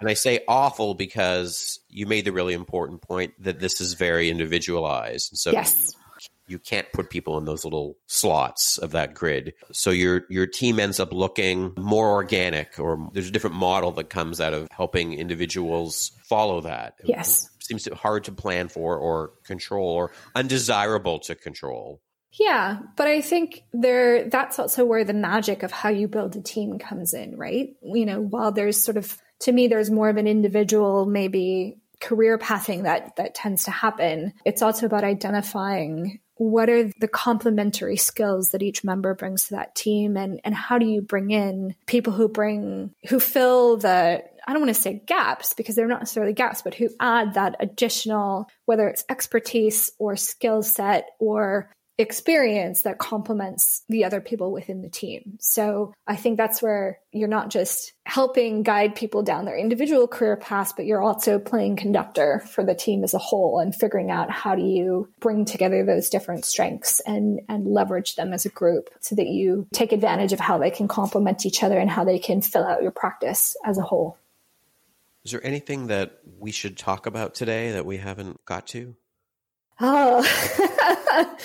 and I say awful because you made the really important point that this is very individualized. And So yes. you can't put people in those little slots of that grid. So your your team ends up looking more organic or there's a different model that comes out of helping individuals follow that. Yes. It seems hard to plan for or control or undesirable to control. Yeah, but I think there that's also where the magic of how you build a team comes in, right? You know, while there's sort of to me, there's more of an individual, maybe career pathing that that tends to happen. It's also about identifying what are the complementary skills that each member brings to that team and and how do you bring in people who bring who fill the I don't want to say gaps because they're not necessarily gaps, but who add that additional, whether it's expertise or skill set or experience that complements the other people within the team. So I think that's where you're not just helping guide people down their individual career paths, but you're also playing conductor for the team as a whole and figuring out how do you bring together those different strengths and, and leverage them as a group so that you take advantage of how they can complement each other and how they can fill out your practice as a whole. Is there anything that we should talk about today that we haven't got to? Oh, [LAUGHS]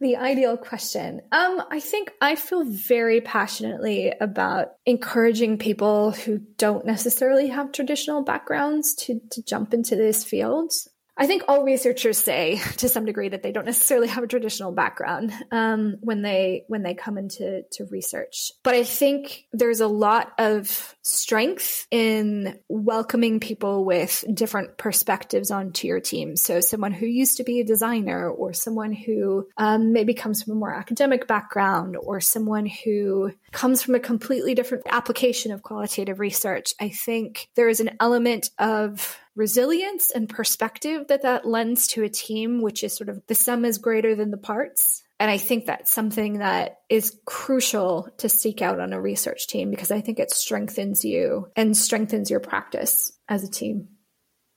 the ideal question. Um, I think I feel very passionately about encouraging people who don't necessarily have traditional backgrounds to, to jump into this field. I think all researchers say [LAUGHS] to some degree that they don't necessarily have a traditional background um, when they when they come into to research. But I think there's a lot of strength in welcoming people with different perspectives onto your team. So someone who used to be a designer, or someone who um, maybe comes from a more academic background, or someone who comes from a completely different application of qualitative research. I think there is an element of resilience and perspective that that lends to a team, which is sort of the sum is greater than the parts. And I think that's something that is crucial to seek out on a research team because I think it strengthens you and strengthens your practice as a team.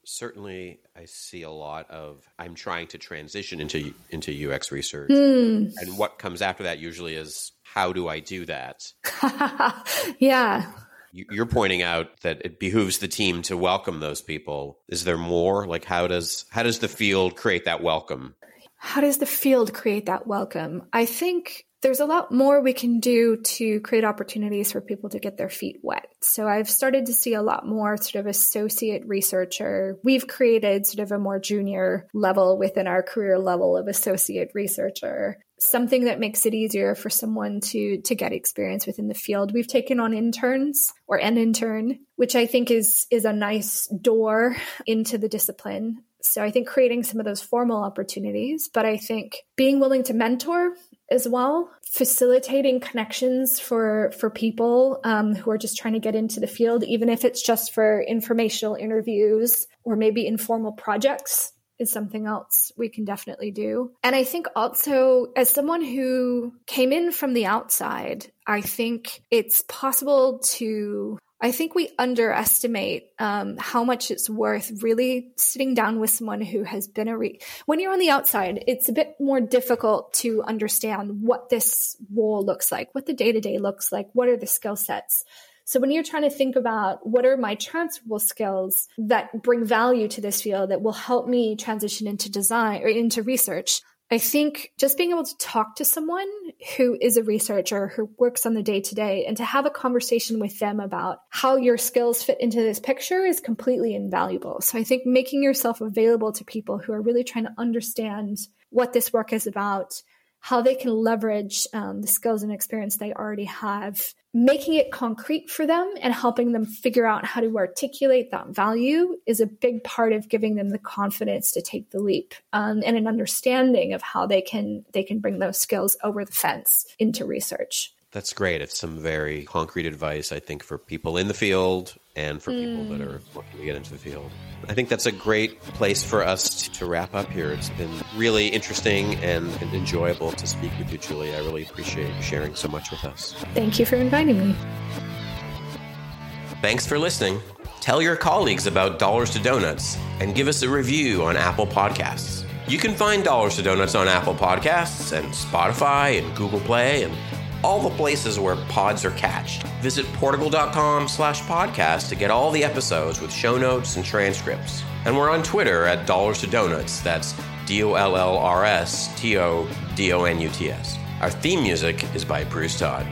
Certainly, I see a lot of I'm trying to transition into into UX research, mm. and what comes after that usually is how do I do that? [LAUGHS] yeah, you're pointing out that it behooves the team to welcome those people. Is there more? Like how does how does the field create that welcome? How does the field create that welcome? I think there's a lot more we can do to create opportunities for people to get their feet wet. So I've started to see a lot more sort of associate researcher. We've created sort of a more junior level within our career level of associate researcher something that makes it easier for someone to to get experience within the field. We've taken on interns or an intern, which I think is is a nice door into the discipline. So I think creating some of those formal opportunities, but I think being willing to mentor as well, facilitating connections for for people um, who are just trying to get into the field, even if it's just for informational interviews or maybe informal projects is something else we can definitely do. And I think also, as someone who came in from the outside, I think it's possible to. I think we underestimate um, how much it's worth really sitting down with someone who has been a re- when you're on the outside it's a bit more difficult to understand what this role looks like what the day-to-day looks like what are the skill sets So when you're trying to think about what are my transferable skills that bring value to this field that will help me transition into design or into research, I think just being able to talk to someone who is a researcher who works on the day to day and to have a conversation with them about how your skills fit into this picture is completely invaluable. So I think making yourself available to people who are really trying to understand what this work is about, how they can leverage um, the skills and experience they already have, making it concrete for them and helping them figure out how to articulate that value is a big part of giving them the confidence to take the leap um, and an understanding of how they can they can bring those skills over the fence into research. That's great. It's some very concrete advice, I think, for people in the field and for mm. people that are looking to get into the field. I think that's a great place for us to wrap up here. It's been really interesting and, and enjoyable to speak with you, Julie. I really appreciate you sharing so much with us. Thank you for inviting me. Thanks for listening. Tell your colleagues about Dollars to Donuts and give us a review on Apple Podcasts. You can find Dollars to Donuts on Apple Podcasts and Spotify and Google Play and all the places where pods are catched. Visit portigal.com slash podcast to get all the episodes with show notes and transcripts. And we're on Twitter at Dollars to Donuts. That's D O L L R S T O D O N U T S. Our theme music is by Bruce Todd.